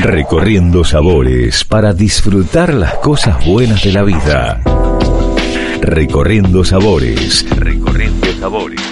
Recorriendo sabores para disfrutar las cosas buenas de la vida. Recorriendo sabores. Recorriendo sabores.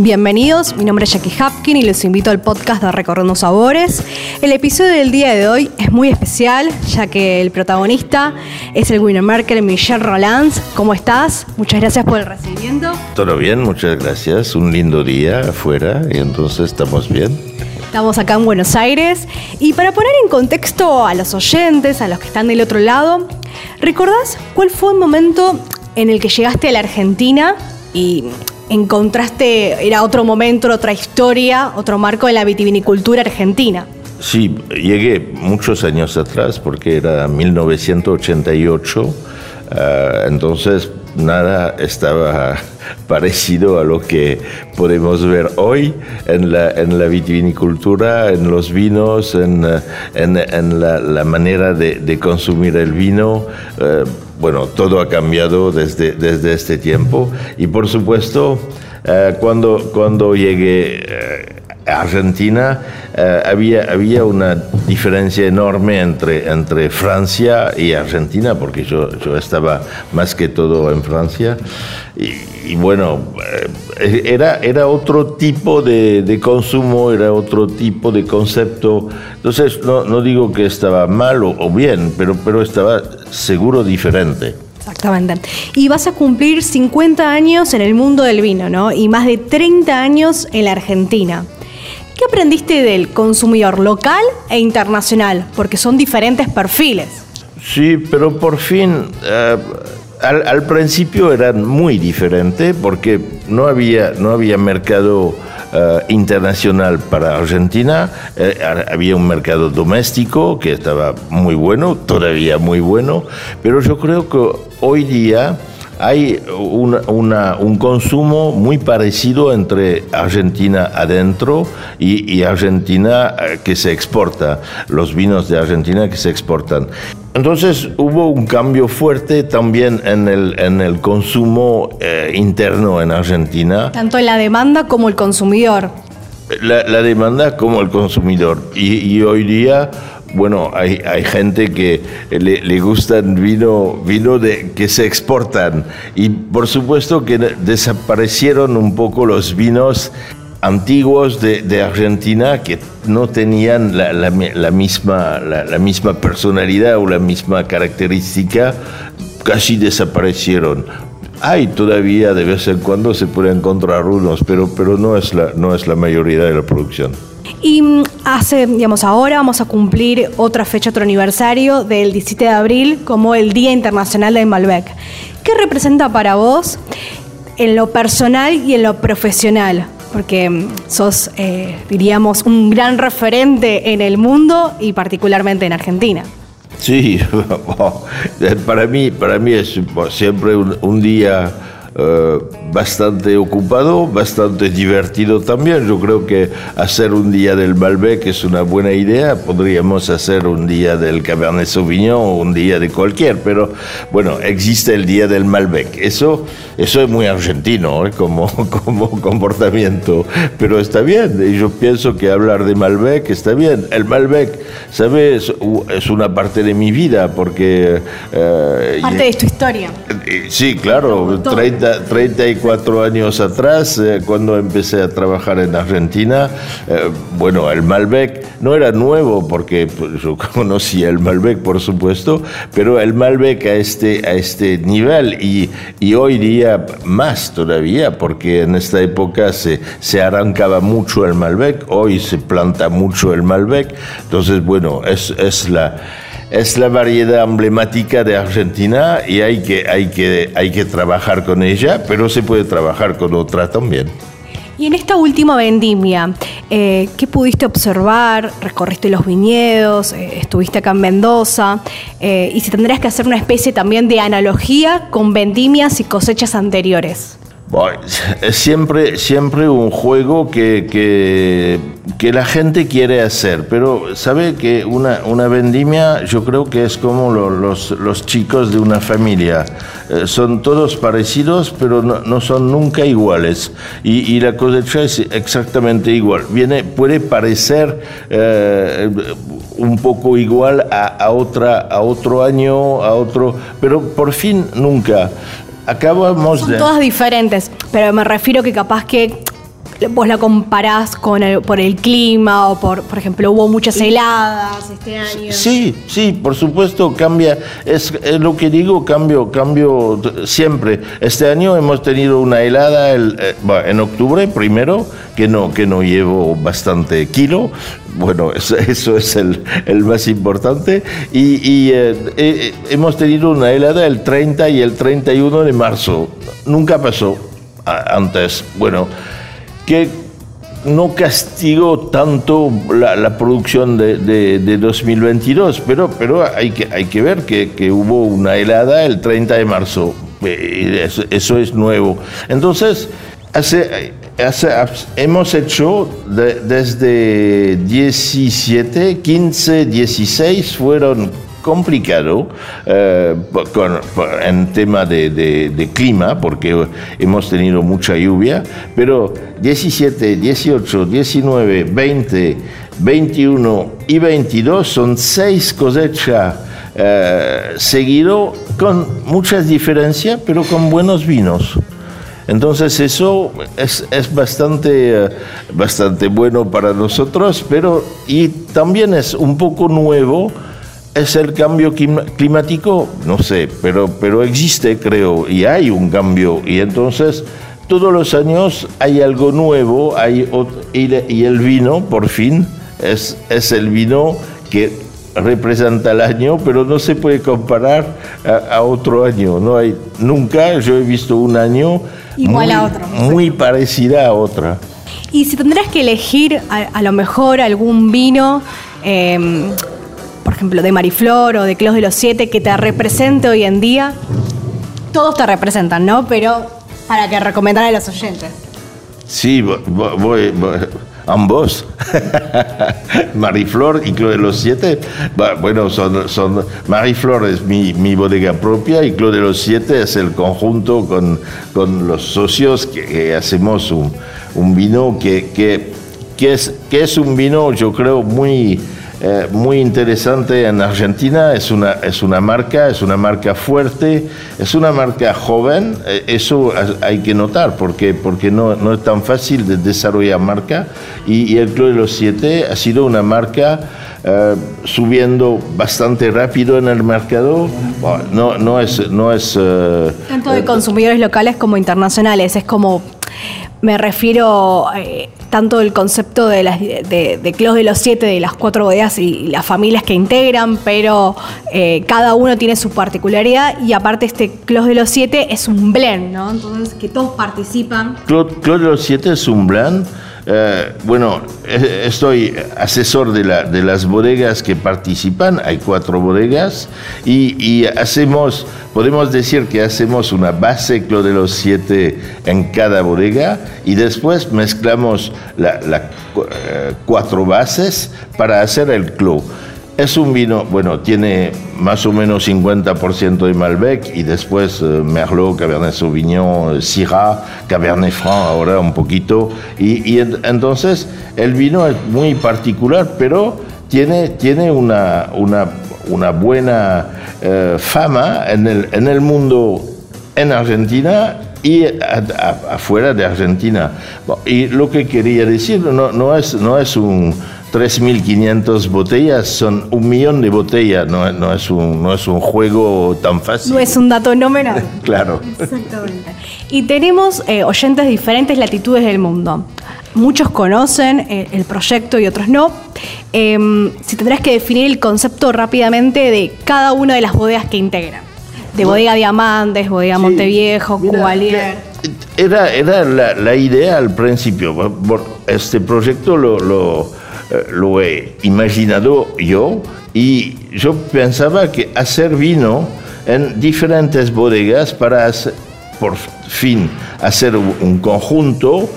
Bienvenidos, mi nombre es Jackie Hapkin y les invito al podcast de Recorriendo Sabores. El episodio del día de hoy es muy especial, ya que el protagonista es el winner Merkel Michel Rolands. ¿Cómo estás? Muchas gracias por el recibimiento. Todo bien, muchas gracias. Un lindo día afuera y entonces estamos bien. Estamos acá en Buenos Aires y para poner en contexto a los oyentes, a los que están del otro lado, ¿recordás cuál fue el momento en el que llegaste a la Argentina y encontraste, era otro momento, otra historia, otro marco en la vitivinicultura argentina. Sí, llegué muchos años atrás porque era 1988, ah, entonces nada estaba parecido a lo que podemos ver hoy en la, en la vitivinicultura, en los vinos, en, en, la, manera de, consumir el vino. Eh, bueno, todo ha cambiado desde, desde este tiempo y por supuesto, eh, cuando, cuando llegué eh, Argentina, eh, había, había una diferencia enorme entre, entre Francia y Argentina, porque yo, yo estaba más que todo en Francia. Y, bueno, era, era otro tipo de, de, consumo, era otro tipo de concepto. Entonces, no, no digo que estaba mal o, o bien, pero, pero estaba seguro diferente. Exactamente. Y vas a cumplir 50 años en el mundo del vino, ¿no? Y más de 30 años en la Argentina. ¿Qué aprendiste del consumidor local e internacional? Porque son diferentes perfiles. Sí, pero por fin, eh, al, principio eran muy diferentes porque no había, no había mercado eh, internacional para Argentina. Eh, había un mercado doméstico que estaba muy bueno, todavía muy bueno, pero yo creo que hoy día hay un consumo muy parecido entre Argentina adentro y, Argentina eh, que se exporta, los vinos de Argentina que se exportan. Entonces hubo un cambio fuerte también en el, en el consumo eh, interno en Argentina. Tanto en la demanda como el consumidor. La, demanda como el consumidor. Y, hoy día bueno, hay, hay gente que le, le, gustan vino, vino de, que se exportan y por supuesto que desaparecieron un poco los vinos antiguos de, Argentina que no tenían la, misma, la, misma personalidad o la misma característica, casi desaparecieron. Hay todavía de vez en cuando se pueden encontrar unos, pero, pero no, es la, no es la mayoría de la producción. Y mm, hace, digamos, ahora vamos a cumplir otra fecha, otro aniversario del 17 de abril como el Día Internacional del Malbec. ¿Qué representa para vos en lo personal y en lo profesional? porque mm, sos, eh, diríamos, un gran referente en el mundo y particularmente en Argentina. Sí, para mí, para mí es siempre un día eh, bastante ocupado, bastante divertido también. Yo creo que hacer un día del Malbec es una buena idea. Podríamos hacer un día del Cabernet Sauvignon o un día de cualquier, pero bueno, existe el día del Malbec. Eso, eso es muy argentino ¿eh? como, como comportamiento, pero está bien. Y yo pienso que hablar de Malbec está bien. El Malbec, ¿sabes? Es una parte de mi vida porque... Eh, parte de tu historia. Sí, claro. 30, 34 años atrás, eh, cuando empecé a trabajar en Argentina, eh, bueno, el Malbec no era nuevo porque pues, yo conocía el Malbec, por supuesto, pero el Malbec a este, a este nivel y, y hoy día más todavía, porque en esta época se, se arrancaba mucho el Malbec, hoy se planta mucho el Malbec, entonces, bueno, es, es la es la variedad emblemática de Argentina y hay que, hay que, hay que trabajar con ella, pero se puede trabajar con otra también. Y en esta última vendimia, eh, ¿qué pudiste observar? ¿Recorriste los viñedos? Eh, ¿Estuviste acá en Mendoza? Eh, y si tendrías que hacer una especie también de analogía con vendimias y cosechas anteriores. Bueno, es siempre, siempre un juego que, que, la gente quiere hacer, pero sabe que una, una vendimia yo creo que es como lo, los, los, chicos de una familia. Eh, son todos parecidos, pero no, no son nunca iguales. Y, y, la cosecha es exactamente igual. Viene, puede parecer eh, un poco igual a, a, otra, a otro año, a otro, pero por fin nunca acabamos Son todas diferentes, pero me refiero que capaz que vos la comparás con el, por el clima o por, por ejemplo, hubo muchas heladas este año. Sí, sí, por supuesto cambia. Es, es lo que digo, cambio, cambio siempre. Este año hemos tenido una helada el, eh, en octubre primero, que no, que no llevo bastante kilo. Bueno, eso, eso es el, el, más importante. Y, y eh, eh, hemos tenido una helada el 30 y el 31 de marzo. Nunca pasó antes. Bueno que no castigó tanto la, la producción de, de, de, 2022, pero, pero hay, que, hay que ver que, que, hubo una helada el 30 de marzo. Eso, eso es nuevo. Entonces, hace, hace, hemos hecho de, desde 17, 15, 16, fueron complicado eh, en tema de, clima, porque hemos tenido mucha lluvia, pero 17, 18, 19, 20, 21 y 22 son seis cosechas eh, seguido con muchas diferencias, pero con buenos vinos. Entonces eso es, es bastante, uh, bastante bueno para nosotros, pero y también es un poco nuevo ¿Es el cambio climático? No sé, pero, pero existe, creo, y hay un cambio. Y entonces, todos los años hay algo nuevo, hay y el vino, por fin, es, es el vino que representa el año, pero no se puede comparar a, a, otro año. No hay, nunca yo he visto un año Igual muy, a otro, muy parecida a otra. Y si tendrás que elegir a, a lo mejor algún vino, eh, por ejemplo, de Mariflor o de Clos de los Siete, que te represente hoy en día? Todos te representan, ¿no? Pero para que recomendar a los oyentes. Sí, voy, ambos. Mariflor y Clos de los Siete. Bueno, son, son Mariflor es mi, mi, bodega propia y Clos de los Siete es el conjunto con, con los socios que, que hacemos un, un vino que, que, que, es, que es un vino, yo creo, muy eh, muy interesante en Argentina, es una, es una marca, es una marca fuerte, es una marca joven, eh, eso hay que notar porque, porque no, no, es tan fácil de desarrollar marca y, y el Club de los Siete ha sido una marca eh, subiendo bastante rápido en el mercado. Bueno, no, no es... No es eh, Tanto de consumidores locales como internacionales, es como me refiero eh, tanto el concepto de, las, de, de Clos de los Siete, de las cuatro bodegas y las familias que integran, pero eh, cada uno tiene su particularidad y aparte este Clos de los Siete es un blend, ¿no? Entonces que todos participan. Clos, Clos de los Siete es un blend. Eh, bueno, estoy asesor de, la, de, las bodegas que participan, hay cuatro bodegas, y, hacemos, podemos decir que hacemos una base de los Siete en cada bodega, y después mezclamos las la, uh, cuatro bases para hacer el Clos. Es un vino, bueno, tiene más o menos 50% de Malbec y después eh, Merlot, Cabernet Sauvignon, Syrah, Cabernet Franc ahora un poquito. Y, entonces el vino es muy particular, pero tiene, tiene una, una, buena eh, fama en el, en el mundo en Argentina y a, afuera de Argentina. Y lo que quería decir no, no, es, no es un 3.500 botellas, son un millón de botellas, no, no, es un, no es un juego tan fácil. No es un dato no menor. claro. Exactamente. Y tenemos eh, oyentes de diferentes latitudes del mundo. Muchos conocen eh, el proyecto y otros no. Eh, si tendrás que definir el concepto rápidamente de cada una de las bodegas que integran. De Bodega Diamantes, Bodega sí, Monteviejo, Cubalier. Era, era la, la, idea al principio. Este proyecto lo, lo lo he imaginado yo y yo pensaba que hacer vino en diferentes bodegas para por fin hacer un conjunto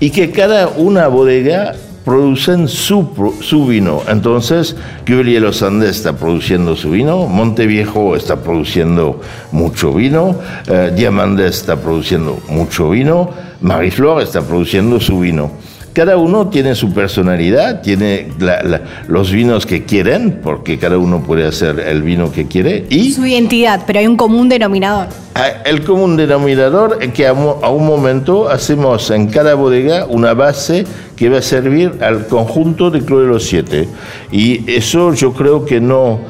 y que cada una bodega producen su, su vino. Entonces, Cuvelier Los está produciendo su vino, Monteviejo está produciendo mucho vino, eh, Diamante está produciendo mucho vino, Mariflor está produciendo su vino cada uno tiene su personalidad, tiene los vinos que quieren, porque cada uno puede hacer el vino que quiere. Y su identidad, pero hay un común denominador. Ah, el común denominador es que a un momento hacemos en cada bodega una base que va a servir al conjunto de Club de los Siete. Y eso yo creo que no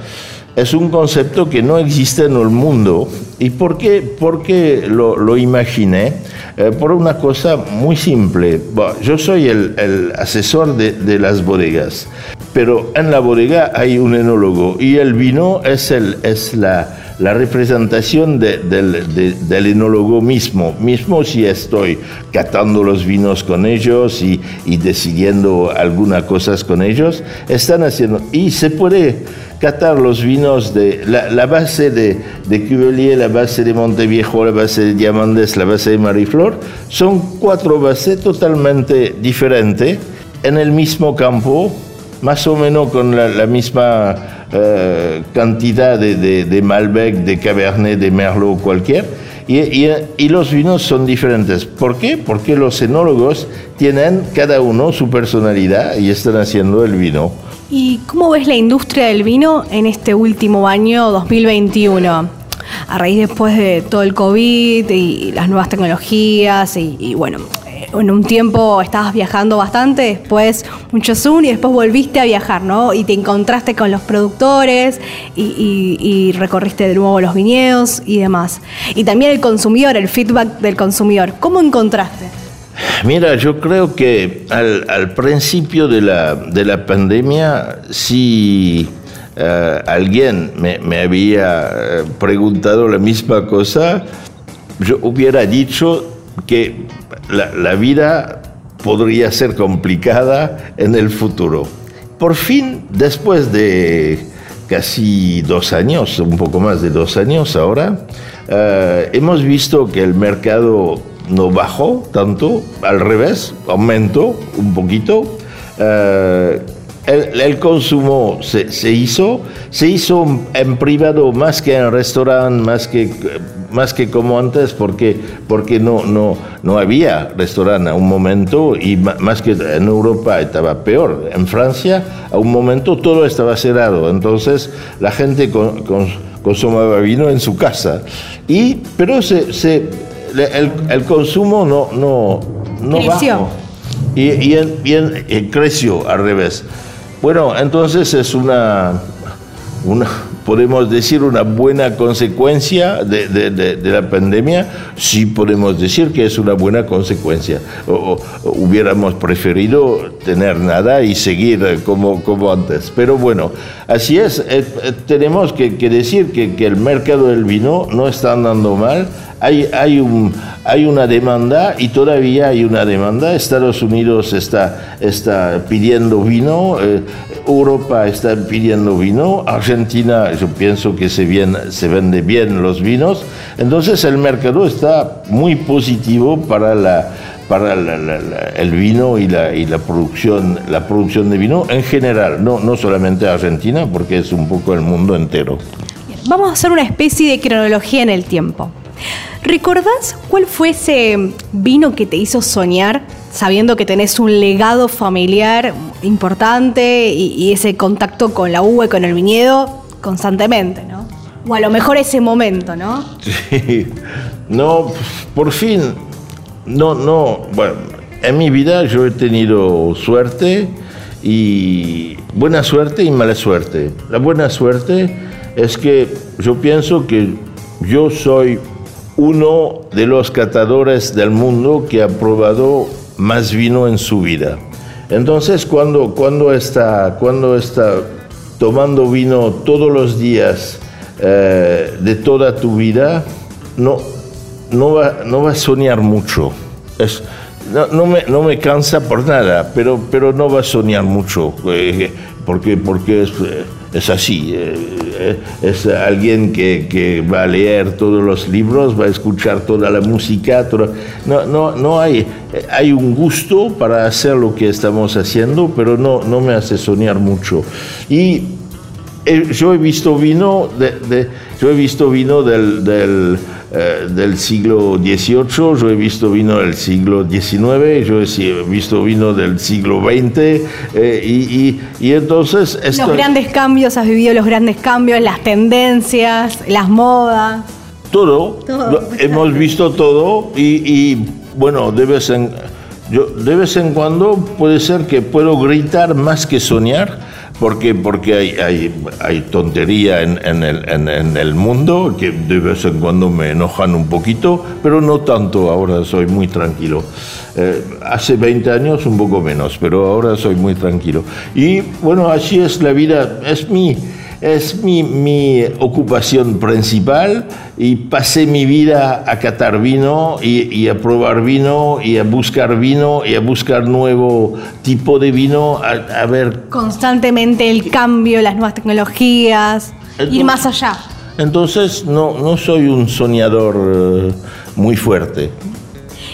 es un concepto que no existe en el mundo. ¿Y por qué, lo, imaginé? Eh, por una cosa muy simple. yo soy el, asesor de, las bodegas, pero en la bodega hay un enólogo y el vino es, el, es la, la representación del, enólogo mismo, mismo si estoy catando los vinos con ellos y, y decidiendo algunas cosas con ellos, están haciendo, y se puede catar los vinos de la, base de, de Cuvelier, la base de Monteviejo, la base de Diamantes, la base de Mariflor, son cuatro bases totalmente diferentes en el mismo campo, más o menos con la, misma eh, cantidad de, Malbec, de Cabernet, de Merlot, cualquier. Y, y, los vinos son diferentes. ¿Por qué? Porque los enólogos tienen cada uno su personalidad y están haciendo el vino. ¿Y cómo ves la industria del vino en este último año 2021? A raíz después de todo el COVID y las nuevas tecnologías y, bueno, en un tiempo estabas viajando bastante, después mucho Zoom y después volviste a viajar, ¿no? Y te encontraste con los productores y, recorriste de nuevo los viñedos y demás. Y también el consumidor, el feedback del consumidor. ¿Cómo encontraste? Mira, yo creo que al, principio de la, de la, pandemia, si eh, alguien me, había eh, preguntado la misma cosa, yo hubiera dicho que la, vida podría ser complicada en el futuro. Por fin, después de casi dos años, un poco más de dos años ahora, eh, hemos visto que el mercado no bajó tanto, al revés, aumentó un poquito. Eh, el, consumo se, hizo, se hizo en privado más que en restaurante, más que, más que como antes, porque, porque no, no, no había restaurante a un momento y más que en Europa estaba peor. En Francia a un momento todo estaba cerrado, entonces la gente consumaba vino en su casa. Y, pero se, se el, consumo no, no, no creció. Y, y, creció al revés. Bueno, entonces es una, una, podemos decir, una buena consecuencia de, la pandemia, sí podemos decir que es una buena consecuencia. O, hubiéramos preferido tener nada y seguir como, antes. Pero bueno, así es, eh, eh, tenemos que, decir que, el mercado del vino no está andando mal hay, un, hay una demanda y todavía hay una demanda. Estados Unidos está, está pidiendo vino, eh, Europa está pidiendo vino, Argentina yo pienso que se, bien, se vende bien los vinos. Entonces el mercado está muy positivo para la para el vino y, la, y la, producción, la producción de vino en general, no, no solamente Argentina, porque es un poco el mundo entero. Vamos a hacer una especie de cronología en el tiempo. ¿Recordás cuál fue ese vino que te hizo soñar, sabiendo que tenés un legado familiar importante y, ese contacto con la uva y con el viñedo constantemente, ¿no? O a lo mejor ese momento, ¿no? Sí, no, por fin, no, no, bueno, en mi vida yo he tenido suerte y buena suerte y mala suerte. La buena suerte es que yo pienso que yo soy uno de los catadores del mundo que ha probado más vino en su vida. Entonces, cuando, cuando, está, cuando está tomando vino todos los días eh, de toda tu vida, no, no, va, no va a soñar mucho. No, me, no me cansa por nada, pero, pero no va a soñar mucho, eh, porque, porque es, es así. Eh, es alguien que, que, va a leer todos los libros, va a escuchar toda la música. no, no, no hay, hay un gusto para hacer lo que estamos haciendo, pero no, no me hace soñar mucho. Y eh, yo he visto vino, yo he visto vino del, eh, del, siglo XVIII, yo he visto vino del siglo XIX, yo he visto vino del siglo XX, eh, y, y, entonces... Los grandes cambios, has vivido los grandes cambios, las tendencias, las modas. Todo, hemos visto todo y, y bueno, de vez en... Yo, de vez en cuando puede ser que puedo gritar más que soñar, porque, porque hay, hay, hay tontería en, en, el, en, el, mundo que de vez en cuando me enojan un poquito, pero no tanto, ahora soy muy tranquilo. Eh, hace 20 años un poco menos, pero ahora soy muy tranquilo. Y bueno, así es la vida, es mi es mi, mi, ocupación principal y pasé mi vida a catar vino y, a probar vino y a buscar vino y a buscar nuevo tipo de vino, a, ver... Constantemente el cambio, las nuevas tecnologías, ir más allá. Entonces no, no soy un soñador eh, muy fuerte.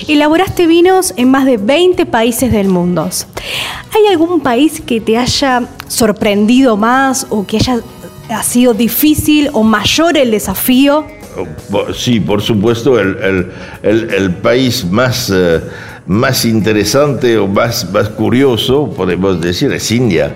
Elaboraste vinos en más de 20 países del mundo. ¿Hay algún país que te haya sorprendido más o que haya ha sido difícil o mayor el desafío? Sí, por supuesto, el, país más, eh, más interesante o más, más curioso, podemos decir, es India.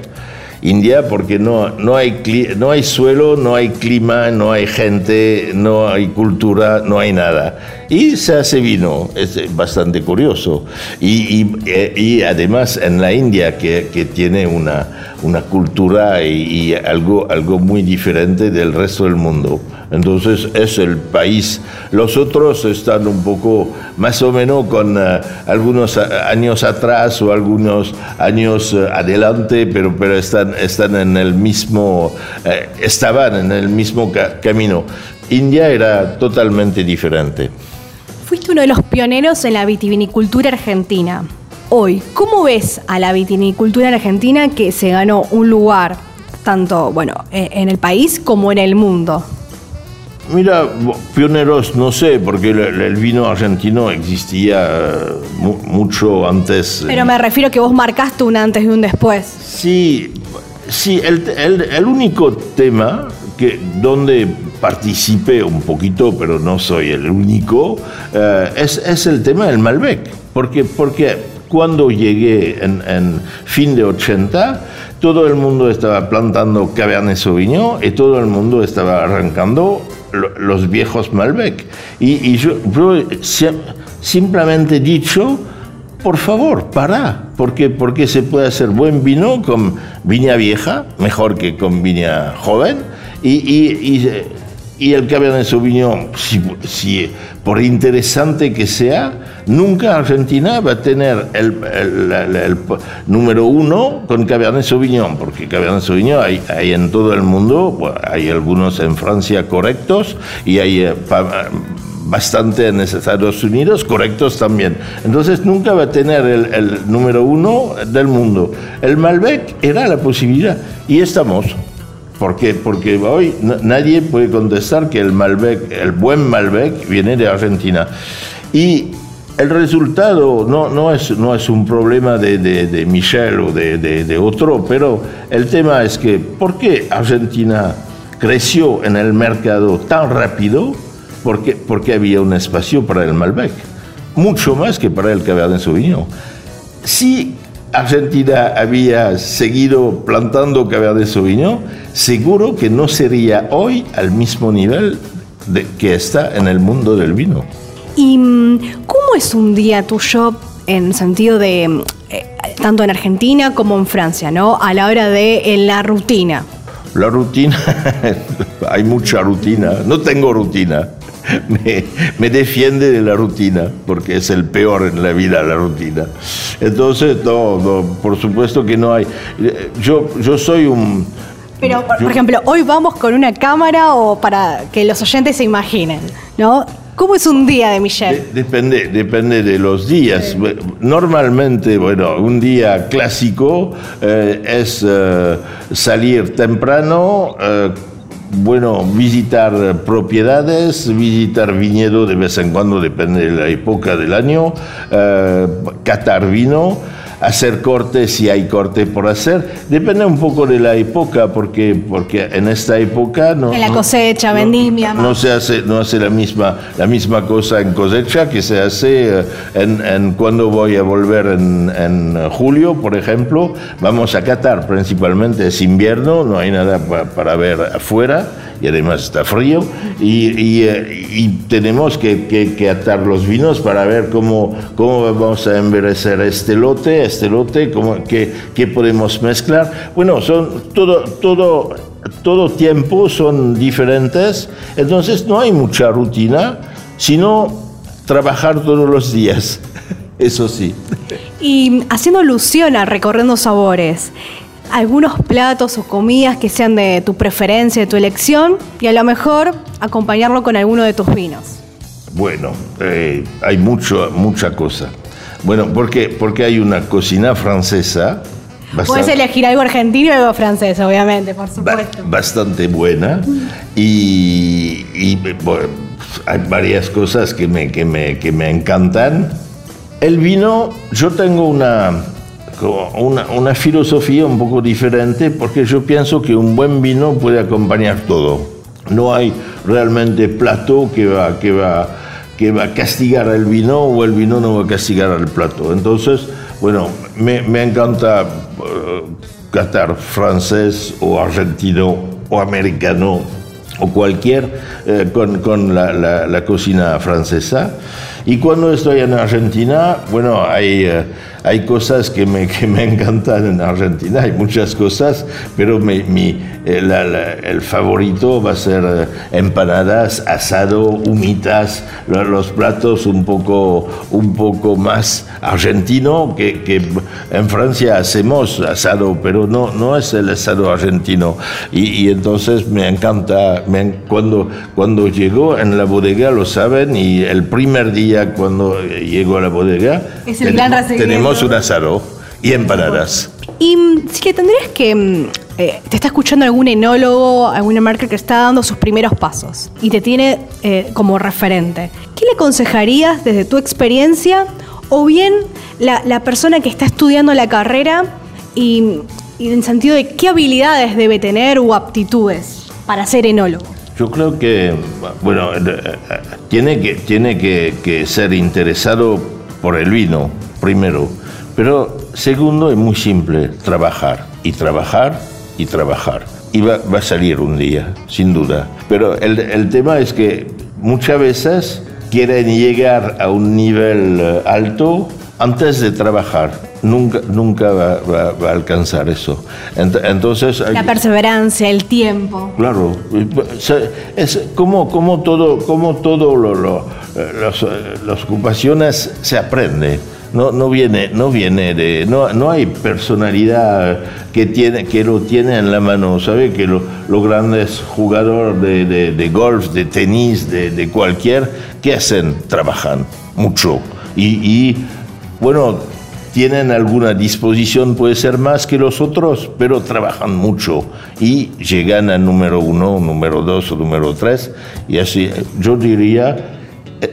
India porque no, no, hay, no hay suelo, no hay clima, no hay gente, no hay cultura, no hay nada. Y se hace vino, es bastante curioso. Y, y, eh, además en la India, que, que tiene una, una cultura y, algo, algo muy diferente del resto del mundo. Entonces es el país. Los otros están un poco más o menos con eh, algunos años atrás o algunos años eh, adelante, pero, pero están, están en el mismo, eh, estaban en el mismo camino. India era totalmente diferente. Fuiste uno de los pioneros en la vitivinicultura argentina. Hoy, ¿cómo ves a la vitivinicultura argentina que se ganó un lugar tanto, bueno, en el país como en el mundo? Mira, pioneros no sé, porque el, vino argentino existía eh, mucho antes. Pero me refiero que vos marcaste un antes y un después. Sí, sí, el, único tema que donde participé un poquito, pero no soy el único, eh, es, el tema del Malbec. Porque, porque cuando llegué en, en fin de 80, todo el mundo estaba plantando Cabernet Sauvignon y todo el mundo estaba arrancando los viejos Malbec. Y, yo, simplemente dicho, por favor, para, porque, porque se puede hacer buen vino con viña vieja, mejor que con viña joven, y, y, y el Cabernet Sauvignon, si, si, por interesante que sea, nunca Argentina va a tener el, número uno con Cabernet Sauvignon, porque Cabernet Sauvignon hay, hay en todo el mundo, hay algunos en Francia correctos y hay eh, bastante en Estados Unidos correctos también. Entonces nunca va a tener el, el número uno del mundo. El Malbec era la posibilidad y estamos. ¿Por qué? Porque hoy nadie puede contestar que el Malbec, el buen Malbec, viene de Argentina. Y el resultado no, no, es, no es un problema de, de, Michel o de, de, otro, pero el tema es que ¿por qué Argentina creció en el mercado tan rápido? Porque, porque había un espacio para el Malbec, mucho más que para el Cabernet Sauvignon. Si Argentina había seguido plantando Cabernet Sauvignon, seguro que no sería hoy al mismo nivel de, que está en el mundo del vino. ¿Y mm, cómo es un día tuyo en sentido de, eh, tanto en Argentina como en Francia, ¿no? A la hora de la rutina. La rutina, hay mucha rutina, no tengo rutina. me, defiende de la rutina, porque es el peor en la vida la rutina. Entonces, no, por supuesto que no hay. Yo, yo soy un... Pero, por ejemplo, hoy vamos con una cámara o para que los oyentes se imaginen, ¿no? ¿Cómo es un día de Michel? depende, depende de los días. Normalmente, bueno, un día clásico eh, es eh, salir temprano. Eh, bueno, visitar propiedades, visitar viñedo de vez en cuando, depende de la época del año, catar vino hacer cortes si hay corte por hacer. Depende un poco de la época, porque, porque en esta época no. En la cosecha, vendimia. No, se hace, no hace la misma, la misma cosa en cosecha que se hace eh, en, cuando voy a volver en, en, julio, por ejemplo. Vamos a Qatar, principalmente es invierno, no hay nada para ver afuera y además está frío y, eh, tenemos que, atar los vinos para ver cómo, cómo vamos a envejecer este lote, este lote, cómo, qué, qué podemos mezclar. Bueno, son todo, todo, todo tiempo son diferentes, entonces no hay mucha rutina, sino trabajar todos los días, eso sí. Y haciendo alusión a recorriendo sabores, algunos platos o comidas que sean de tu preferencia, de tu elección, y a lo mejor acompañarlo con alguno de tus vinos. Bueno, eh, hay mucho, mucha cosa. Bueno, porque, porque hay una cocina francesa. Puedes elegir algo argentino y algo francés, obviamente, por supuesto. bastante buena. Y, hay varias cosas que me, que, me, que me encantan. El vino, yo tengo una, una, una, filosofía un poco diferente porque yo pienso que un buen vino puede acompañar todo. No hay realmente plato que va, que va, que va a castigar al vino o el vino no va a castigar al plato. Entonces, bueno, me, me encanta uh, catar francés o argentino o americano o cualquier eh, con, con la, la, la, cocina francesa. Y cuando estoy en Argentina, bueno, hay... Eh, hay cosas que me, que me encantan en Argentina, hay muchas cosas, pero mi, eh, el favorito va a ser eh, empanadas, asado, humitas, los platos un poco, un poco más argentino que, que en Francia hacemos asado, pero no, no es el asado argentino. Y, entonces me encanta, cuando, cuando llego en la bodega, lo saben, y el primer día cuando llego a la bodega, es el tenemos, tenemos un asado y empanadas. Y mm, si le tendrías que. Mm, eh, te está escuchando algún enólogo, alguna marca que está dando sus primeros pasos y te tiene eh, como referente, ¿qué le aconsejarías desde tu experiencia o bien la, persona que está estudiando la carrera y, en el sentido de qué habilidades debe tener o aptitudes para ser enólogo? Yo creo que, bueno, eh, tiene que, tiene que, ser interesado por el vino, primero pero segundo es muy simple, trabajar y trabajar y trabajar. Y va, a salir un día, sin duda. Pero el, tema es que muchas veces quieren llegar a un nivel eh, alto antes de trabajar. Nunca, nunca va, a alcanzar eso. Entonces, la perseverancia, el tiempo. Claro, es como, como todo, como todo lo, eh, las ocupaciones se aprende no, no viene, no viene de, no, no hay personalidad que tiene, que lo tiene en la mano, ¿sabe? Que los grandes jugadores de, de, golf, de tenis, de, de, cualquier, ¿qué hacen? Trabajan mucho. Y, bueno, tienen alguna disposición, puede ser más que los otros, pero trabajan mucho y llegan al número uno, número dos o número tres. Y así, yo diría,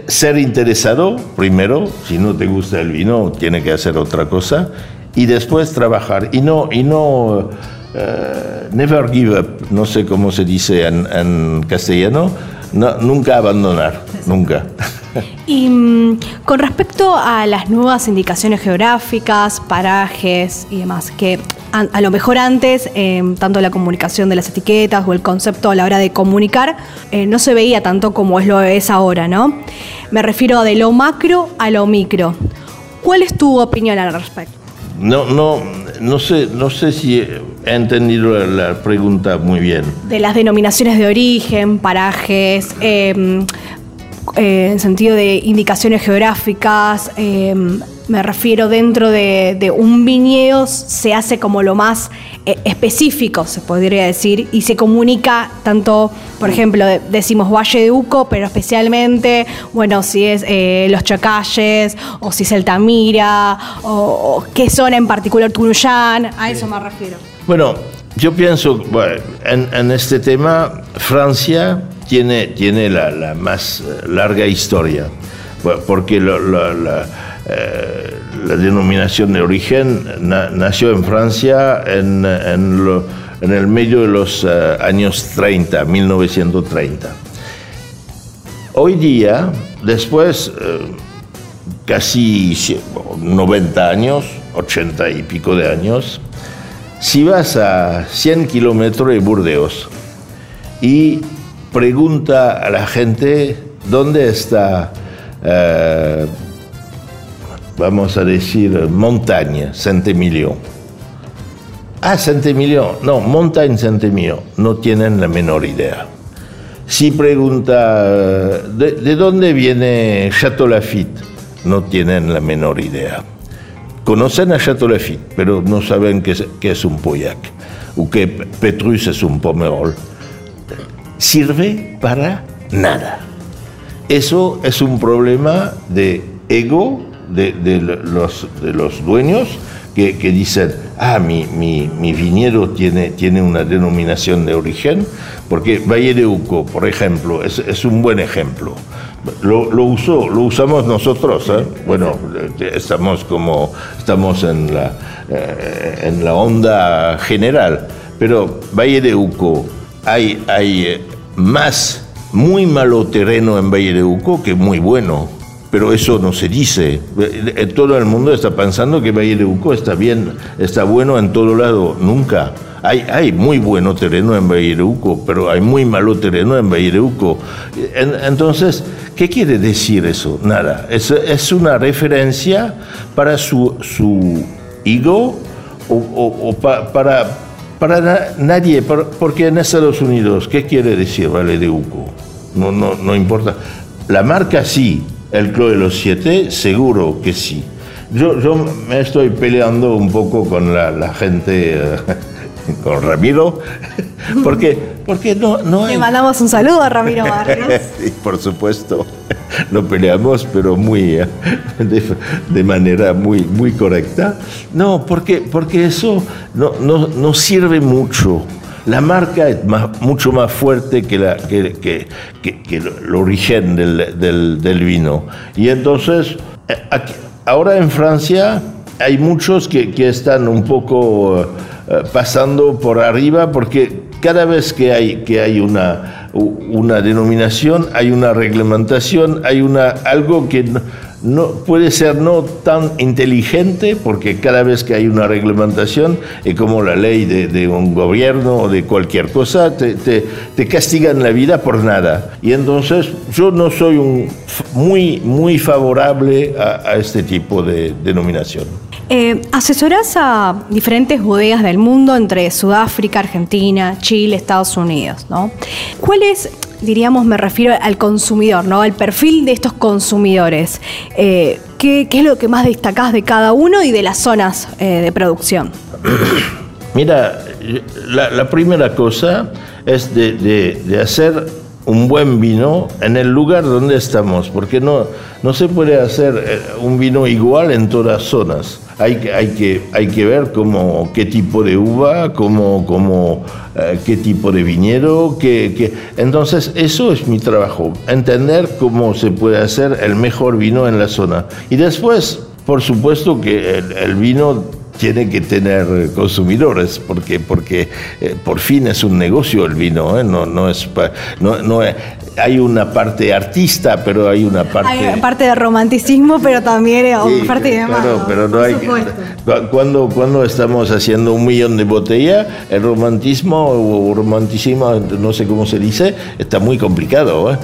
ser interesado, primero, si no te gusta el vino, tiene que hacer otra cosa, y después trabajar. Y no, y no eh, never give up, no sé cómo se dice en, castellano, nunca abandonar, nunca. Y mm, con respecto a las nuevas indicaciones geográficas, parajes y demás, que a, lo mejor antes, em, tanto la comunicación de las etiquetas o el concepto a la hora de comunicar, eh, no se veía tanto como es lo es ahora, ¿no? Me refiero de lo macro a lo micro. ¿Cuál es tu opinión al respecto? No, no, no sé, no sé si he entendido la, pregunta muy bien. De las denominaciones de origen, parajes, em, eh, en sentido de indicaciones geográficas, em, me refiero dentro de, un viñedo, se hace como lo más eh, específico, se podría decir, y se comunica tanto, por ejemplo, decimos Valle de Uco, pero especialmente, bueno, si es eh, Los Chacalles, o si es Altamira, o, o qué zona en particular Tunuyán, a eso me refiero. Bueno, yo pienso, en, este tema, Francia tiene, tiene la, más larga historia, porque la, eh, la, denominación de origen nació en Francia en, el medio de los eh, años 30, 1930. Hoy día, después, eh, casi 90 años, 80 y pico de años, si vas a 100 kilómetros de Burdeos y pregunta a la gente dónde está, eh, vamos a decir, montaña, Saint-Emilion. Ah, Saint-Emilion, no, montaña Saint-Emilion, no tienen la menor idea. Si pregunta, ¿de, dónde viene Château Lafitte? No tienen la menor idea. Conocen a Château Lafitte, pero no saben qué es, un Pauillac o que Petrus es un Pomerol. Sirve para nada. Eso es un problema de ego de, los, de los dueños que, dicen, ah, mi, mi, mi, viñedo tiene, tiene una denominación de origen, porque Valle de Uco, por ejemplo, es, un buen ejemplo. Lo, lo, usó, lo usamos nosotros, ¿eh? bueno, estamos como, estamos en la, eh, en la onda general, pero Valle de Uco, hay, hay eh, más, muy malo terreno en Valle de Uco que muy bueno, pero eso no se dice. Todo el mundo está pensando que Valle de Uco está bien, está bueno en todo lado, nunca. Hay, hay muy bueno terreno en Baireuco, pero hay muy malo terreno en Baireuco. entonces, ¿qué quiere decir eso? Nada. Es, es una referencia para su, su ego o, para, para nadie, porque en Estados Unidos, ¿qué quiere decir Valle de Uco? No, no, no importa. La marca sí, el Club de los Siete, seguro que sí. Yo, yo me estoy peleando un poco con la, gente. Con Ramiro, porque, porque no, no Le mandamos un saludo a Ramiro Barrios. por supuesto, no peleamos, pero muy, eh, de, manera muy, muy correcta. No, porque, porque eso no, no, sirve mucho. La marca es mucho más fuerte que, la, que, que, que, el origen del, del, del, vino. Y entonces, eh, ahora en Francia hay muchos que, que están un poco eh, pasando por arriba, porque cada vez que hay, que hay una, una denominación, hay una reglamentación, hay una, algo que no, puede ser no tan inteligente, porque cada vez que hay una reglamentación, es como la ley de, un gobierno o de cualquier cosa, te, te, castigan la vida por nada. Y entonces yo no soy un, muy, muy favorable a, a este tipo de denominación. Eh, asesoras a diferentes bodegas del mundo, entre Sudáfrica, Argentina, Chile, Estados Unidos, ¿no? ¿Cuál es, diríamos, me refiero al consumidor, ¿no? Al perfil de estos consumidores. Eh, ¿qué, es lo que más destacás de cada uno y de las zonas eh, de producción? Mira, la, primera cosa es de hacer un buen vino en el lugar donde estamos, porque no, no se puede hacer eh, un vino igual en todas zonas. Hay hay que, hay que ver cómo, qué tipo de uva, cómo, cómo, eh, qué tipo de viñedo. Entonces, eso es mi trabajo, entender cómo se puede hacer el mejor vino en la zona. Y después, por supuesto que el vino tiene que tener consumidores, porque, porque eh, por fin es un negocio el vino, ¿eh? no, no, es, no, no, hay una parte artista, pero hay una parte... Hay parte de romanticismo, pero también hay parte de claro, pero no hay... Cuando, cuando estamos haciendo un millón de botellas, el romantismo o romanticismo, no sé cómo se dice, está muy complicado. ¿eh?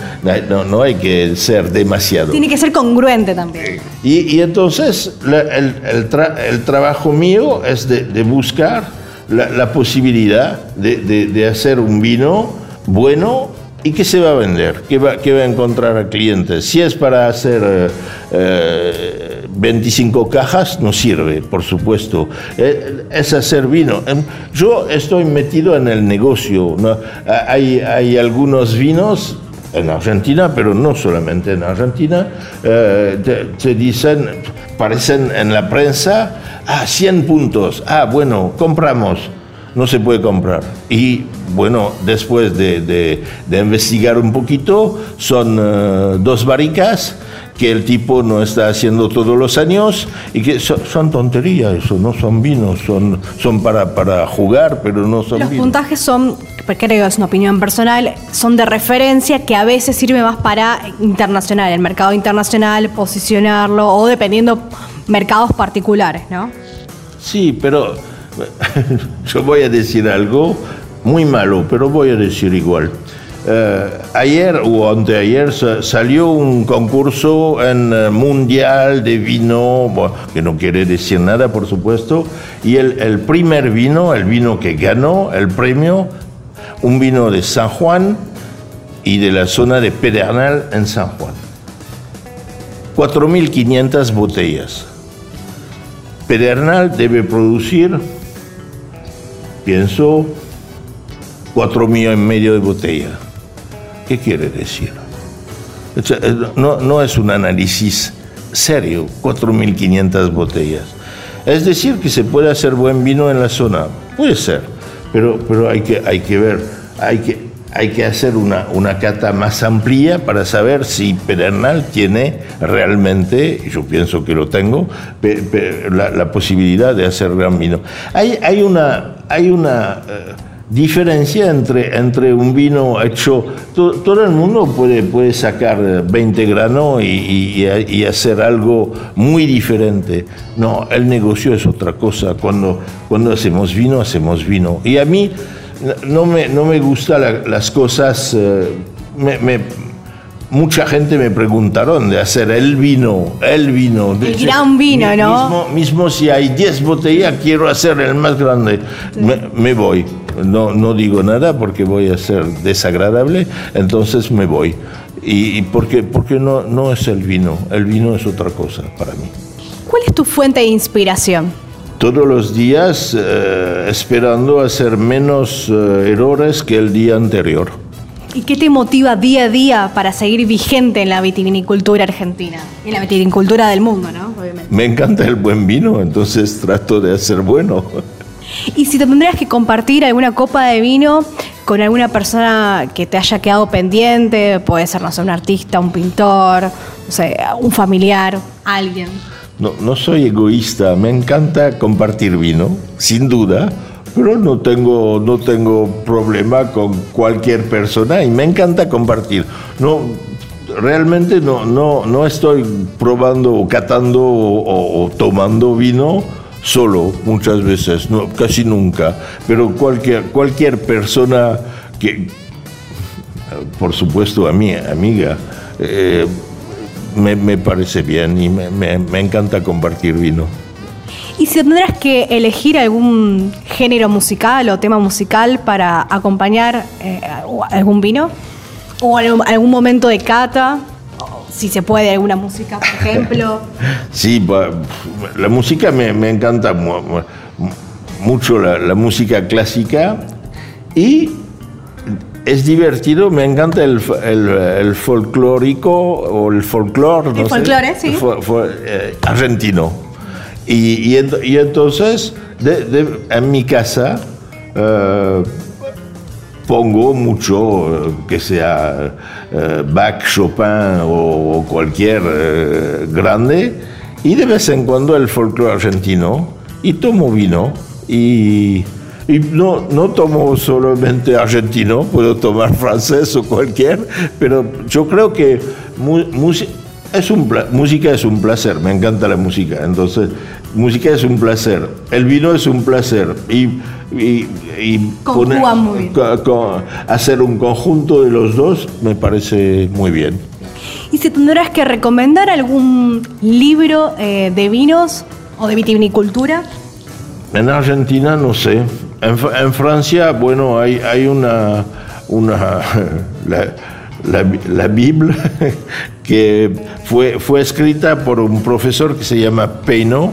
No, no, hay que ser demasiado. Tiene que ser congruente también. Y, y entonces el, el, el, trabajo mío es de, de buscar la, la posibilidad de, de, de hacer un vino bueno ¿Y qué se va a vender? ¿Qué va, qué va a encontrar a clientes? Si es para hacer eh, eh, 25 cajas no sirve, por supuesto. Eh, es hacer vino. Em, yo estoy metido en el negocio. Hay, hay algunos vinos en Argentina, pero no solamente en Argentina, eh, dicen, parecen en la prensa, ah, 100 puntos, ah, bueno, compramos, no se puede comprar. Y bueno, después de, investigar un poquito, son eh, dos barricas que el tipo no está haciendo todos los años y que son, tonterías, eso no son vinos, son, son para, para jugar, pero no son Los vinos. puntajes son, creo es una opinión personal, son de referencia que a veces sirve más para internacional, el mercado internacional, posicionarlo o dependiendo mercados particulares, ¿no? Sí, pero yo voy a decir algo muy malo, pero voy a decir igual. Eh, ayer o anteayer salió un concurso en eh, mundial de vino, que no quiere decir nada, por supuesto, y el, el, primer vino, el vino que ganó el premio, un vino de San Juan y de la zona de Pedernal en San Juan. 4.500 botellas. Pedernal debe producir, pienso, 4 millones y medio de botellas. ¿Qué quiere decir? Eh, no, no es un análisis serio, 4.500 botellas. Es decir, que se puede hacer buen vino en la zona. Puede ser, pero, pero hay, que, hay que ver, hay que, hay que hacer una, una cata más amplia para saber si Pedernal tiene realmente, y yo pienso que lo tengo, la, posibilidad de hacer gran vino. Hay, una... Hay una eh, diferencia entre, entre un vino hecho, todo el mundo puede, puede sacar 20 granos y, y, hacer algo muy diferente. No, el negocio es otra cosa. Cuando, cuando hacemos vino, hacemos vino. Y a mí no me, no me gustan las cosas, eh, me, mucha gente me preguntaron de hacer el vino, el vino. El gran vino, ¿no? Mismo, mismo, si hay 10 botellas, quiero hacer el más grande. me voy no, no digo nada porque voy a ser desagradable, entonces me voy. Y, porque, porque no, no es el vino, el vino es otra cosa para mí. ¿Cuál es tu fuente de inspiración? Todos los días eh, esperando hacer menos eh, errores que el día anterior. ¿Y qué te motiva día a día para seguir vigente en la vitivinicultura argentina? En la vitivinicultura del mundo, ¿no? Me encanta el buen vino, entonces trato de hacer bueno. Y si te tendrías que compartir alguna copa de vino con alguna persona que te haya quedado pendiente, puede ser, no sé, un artista, un pintor, no sé, un familiar, alguien. No, no soy egoísta, me encanta compartir vino, sin duda, pero no tengo, no tengo problema con cualquier persona y me encanta compartir. No, realmente no, no, no estoy probando o catando o tomando vino solo muchas veces, no, casi nunca, pero cualquier, cualquier persona que, por supuesto a mí, amiga, eh, me, parece bien y me, encanta compartir vino. ¿Y si tendrás que elegir algún género musical o tema musical para acompañar eh, algún vino? ¿O algún momento de cata? si se puede, alguna música, por ejemplo. Sí, la música me, encanta mucho, la, música clásica y es divertido, me encanta el, el, folclórico o el folclore, no el folclore, sí. Eh, argentino. Y, y, entonces, en mi casa, eh, pongo mucho, que sea eh, Bach, Chopin o, cualquier eh, grande, y de vez en cuando el folclore argentino, y tomo vino, y, no, no tomo solamente argentino, puedo tomar francés o cualquier, pero yo creo que es un, música es un placer, me encanta la música, entonces música es un placer, el vino es un placer y, hacer un conjunto de los dos me parece muy bien. ¿Y si tendrás que recomendar algún libro eh, de vinos o de vitivinicultura? En Argentina no sé. En, Francia, bueno, hay, una, una la, Biblia, que fue, fue escrita por un profesor que se llama Peino,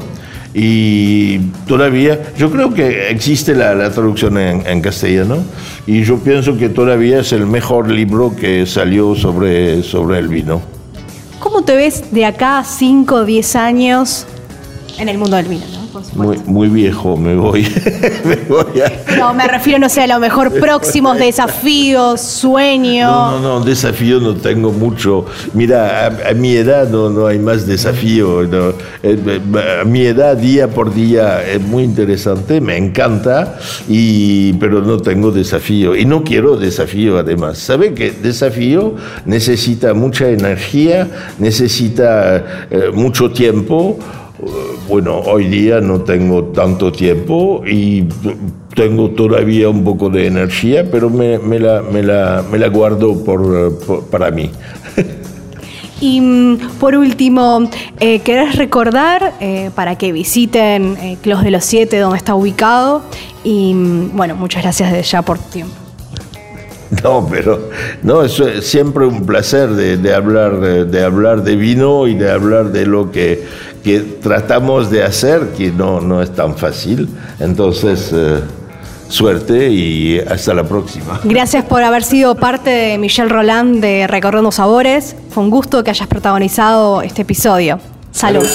y todavía, yo creo que existe la, traducción en, castellano y yo pienso que todavía es el mejor libro que salió sobre, sobre el vino. ¿Cómo te ves de acá a 5 o 10 años en el mundo del vino? Muy, muy viejo, me voy. No, me refiero, no sé, a lo mejor próximos desafíos, sueños. No, no, no, desafíos no tengo mucho. Mira, a, mi edad no, no hay más desafío. Eh, eh, a mi edad, día por día, es muy interesante, me encanta, y, pero no tengo desafío. Y no quiero desafío, además. ¿Sabe que desafío necesita mucha energía, necesita eh, mucho tiempo? Bueno, hoy día no tengo tanto tiempo y tengo todavía un poco de energía, pero me, la, me la, guardo por, para mí. Y mm, por último, eh, ¿querés recordar eh, para que visiten eh, Clos de los Siete, donde está ubicado? Y mm, bueno, muchas gracias de ya por tu tiempo. No, pero no, es siempre un placer de, hablar, de, hablar de vino y de hablar de lo que, que tratamos de hacer, que no, no es tan fácil. Entonces, eh, suerte y hasta la próxima. Gracias por haber sido parte de Michelle Roland de Recorriendo Sabores. Fue un gusto que hayas protagonizado este episodio. Salud.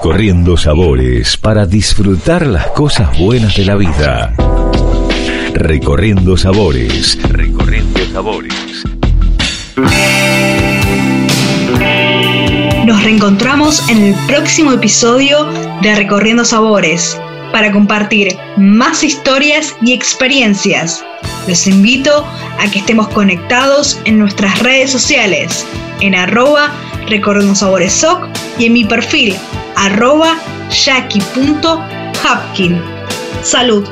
Recorriendo sabores para disfrutar las cosas buenas de la vida. Recorriendo sabores. Recorriendo sabores. Nos reencontramos en el próximo episodio de Recorriendo Sabores para compartir más historias y experiencias. Los invito a que estemos conectados en nuestras redes sociales en arroba Recorriendo Sabores SOC y en mi perfil arroba jackie.hapkin. Salud.